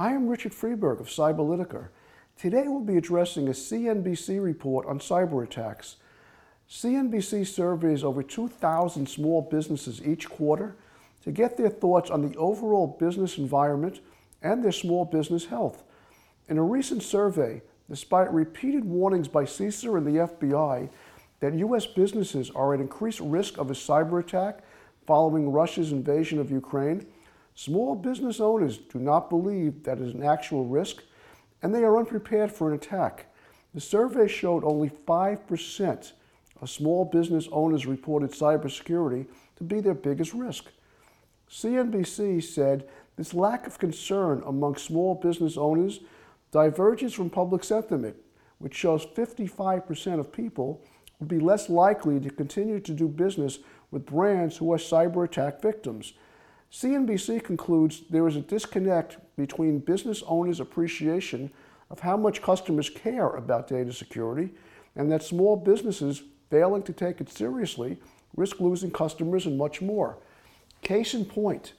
I am Richard Freiberg of Cyberlitica. Today we'll be addressing a CNBC report on cyber attacks. CNBC surveys over 2,000 small businesses each quarter to get their thoughts on the overall business environment and their small business health. In a recent survey, despite repeated warnings by CISA and the FBI that U.S. businesses are at increased risk of a cyber attack following Russia's invasion of Ukraine, Small business owners do not believe that is an actual risk, and they are unprepared for an attack. The survey showed only 5% of small business owners reported cybersecurity to be their biggest risk. CNBC said this lack of concern among small business owners diverges from public sentiment, which shows 55% of people would be less likely to continue to do business with brands who are cyber attack victims. CNBC concludes there is a disconnect between business owners' appreciation of how much customers care about data security and that small businesses failing to take it seriously risk losing customers and much more. Case in point,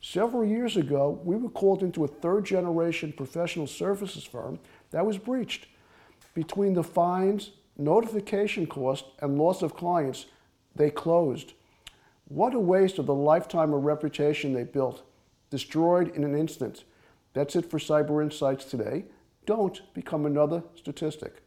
several years ago, we were called into a third generation professional services firm that was breached. Between the fines, notification cost, and loss of clients, they closed. What a waste of the lifetime of reputation they built, destroyed in an instant. That's it for Cyber Insights today. Don't become another statistic.